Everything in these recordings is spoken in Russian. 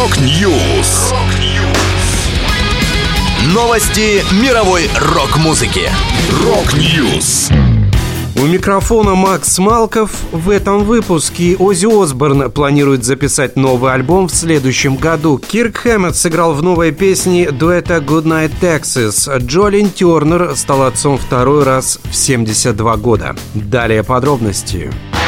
Rock News. Новости мировой рок-музыки. Rock News. У микрофона Макс Малков. В этом выпуске Оззи Осборн планирует записать новый альбом в следующем году. Кирк Хэммет сыграл в новой песне дуэта Goodnight Texas. Джо Линн Тернер стал отцом второй раз в 72 года. Далее подробности. Подробности.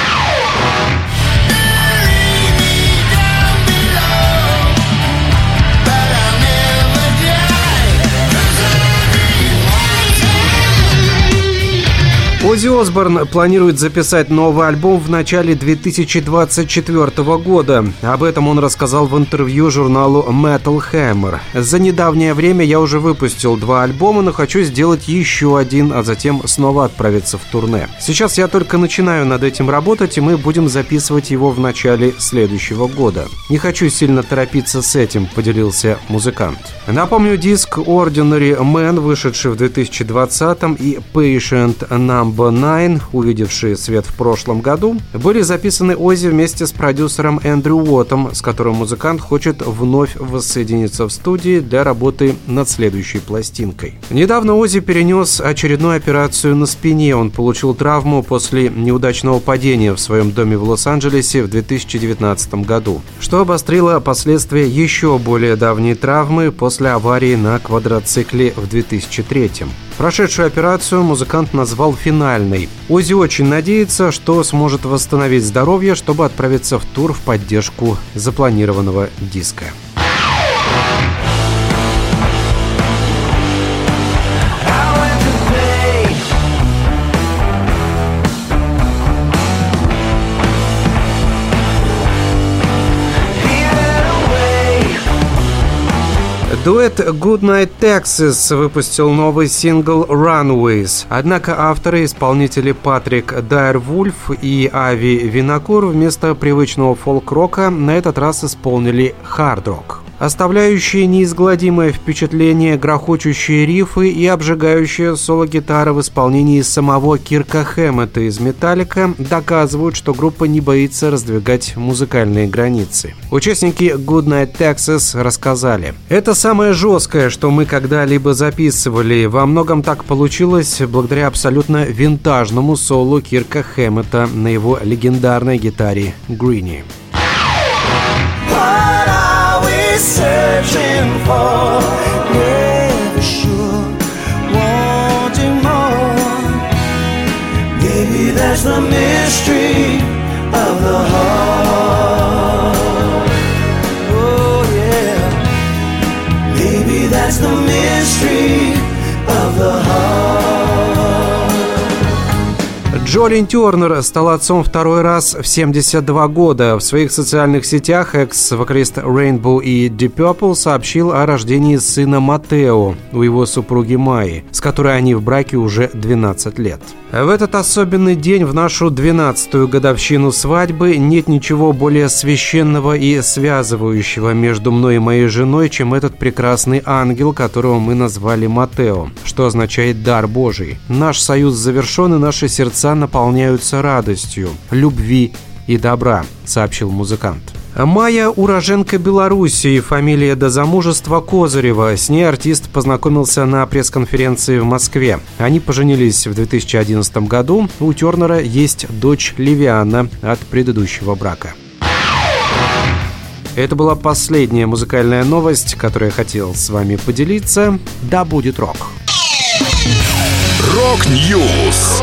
Оззи Осборн планирует записать новый альбом в начале 2024 года. Об этом он рассказал в интервью журналу Metal Hammer. За недавнее время я уже выпустил два альбома, но хочу сделать еще один, а затем снова отправиться в турне. Сейчас я только начинаю над этим работать, и мы будем записывать его в начале следующего года. Не хочу сильно торопиться с этим, поделился музыкант. Напомню, диск Ordinary Man, вышедший в 2020 и Patient Number Nine, увидевшие свет в прошлом году, были записаны Ози вместе с продюсером Эндрю Уоттом, с которым музыкант хочет вновь воссоединиться в студии для работы над следующей пластинкой. Недавно Ози перенес очередную операцию на спине. Он получил травму после неудачного падения в своем доме в Лос-Анджелесе в 2019 году, что обострило последствия еще более давней травмы после аварии на квадроцикле в 2003. Прошедшую операцию музыкант назвал финальной. Ози очень надеется, что сможет восстановить здоровье, чтобы отправиться в тур в поддержку запланированного диска. Дуэт Goodnight Texas выпустил новый сингл Runways. Однако авторы, исполнители Патрик Дайр Вульф и Ави Винокур вместо привычного фолк-рока на этот раз исполнили хард-рок оставляющие неизгладимое впечатление грохочущие рифы и обжигающая соло-гитара в исполнении самого Кирка Хэммета из «Металлика» доказывают, что группа не боится раздвигать музыкальные границы. Участники Goodnight Texas рассказали. «Это самое жесткое, что мы когда-либо записывали. Во многом так получилось благодаря абсолютно винтажному солу Кирка Хэммета на его легендарной гитаре Грини». Searching for, never sure, wanting more. Maybe that's the mystery of the heart. Oh, yeah. Maybe that's the mystery Джолин Тернер стал отцом второй раз в 72 года. В своих социальных сетях экс-вокалист Rainbow и Deep Purple сообщил о рождении сына Матео у его супруги Майи, с которой они в браке уже 12 лет. В этот особенный день, в нашу 12-ю годовщину свадьбы, нет ничего более священного и связывающего между мной и моей женой, чем этот прекрасный ангел, которого мы назвали Матео, что означает «дар Божий». Наш союз завершен, и наши сердца наполняются радостью, любви и добра, сообщил музыкант. Майя – уроженка Белоруссии, фамилия до замужества Козырева. С ней артист познакомился на пресс-конференции в Москве. Они поженились в 2011 году. У Тернера есть дочь Ливиана от предыдущего брака. Это была последняя музыкальная новость, которую я хотел с вами поделиться. Да будет рок! Rock News!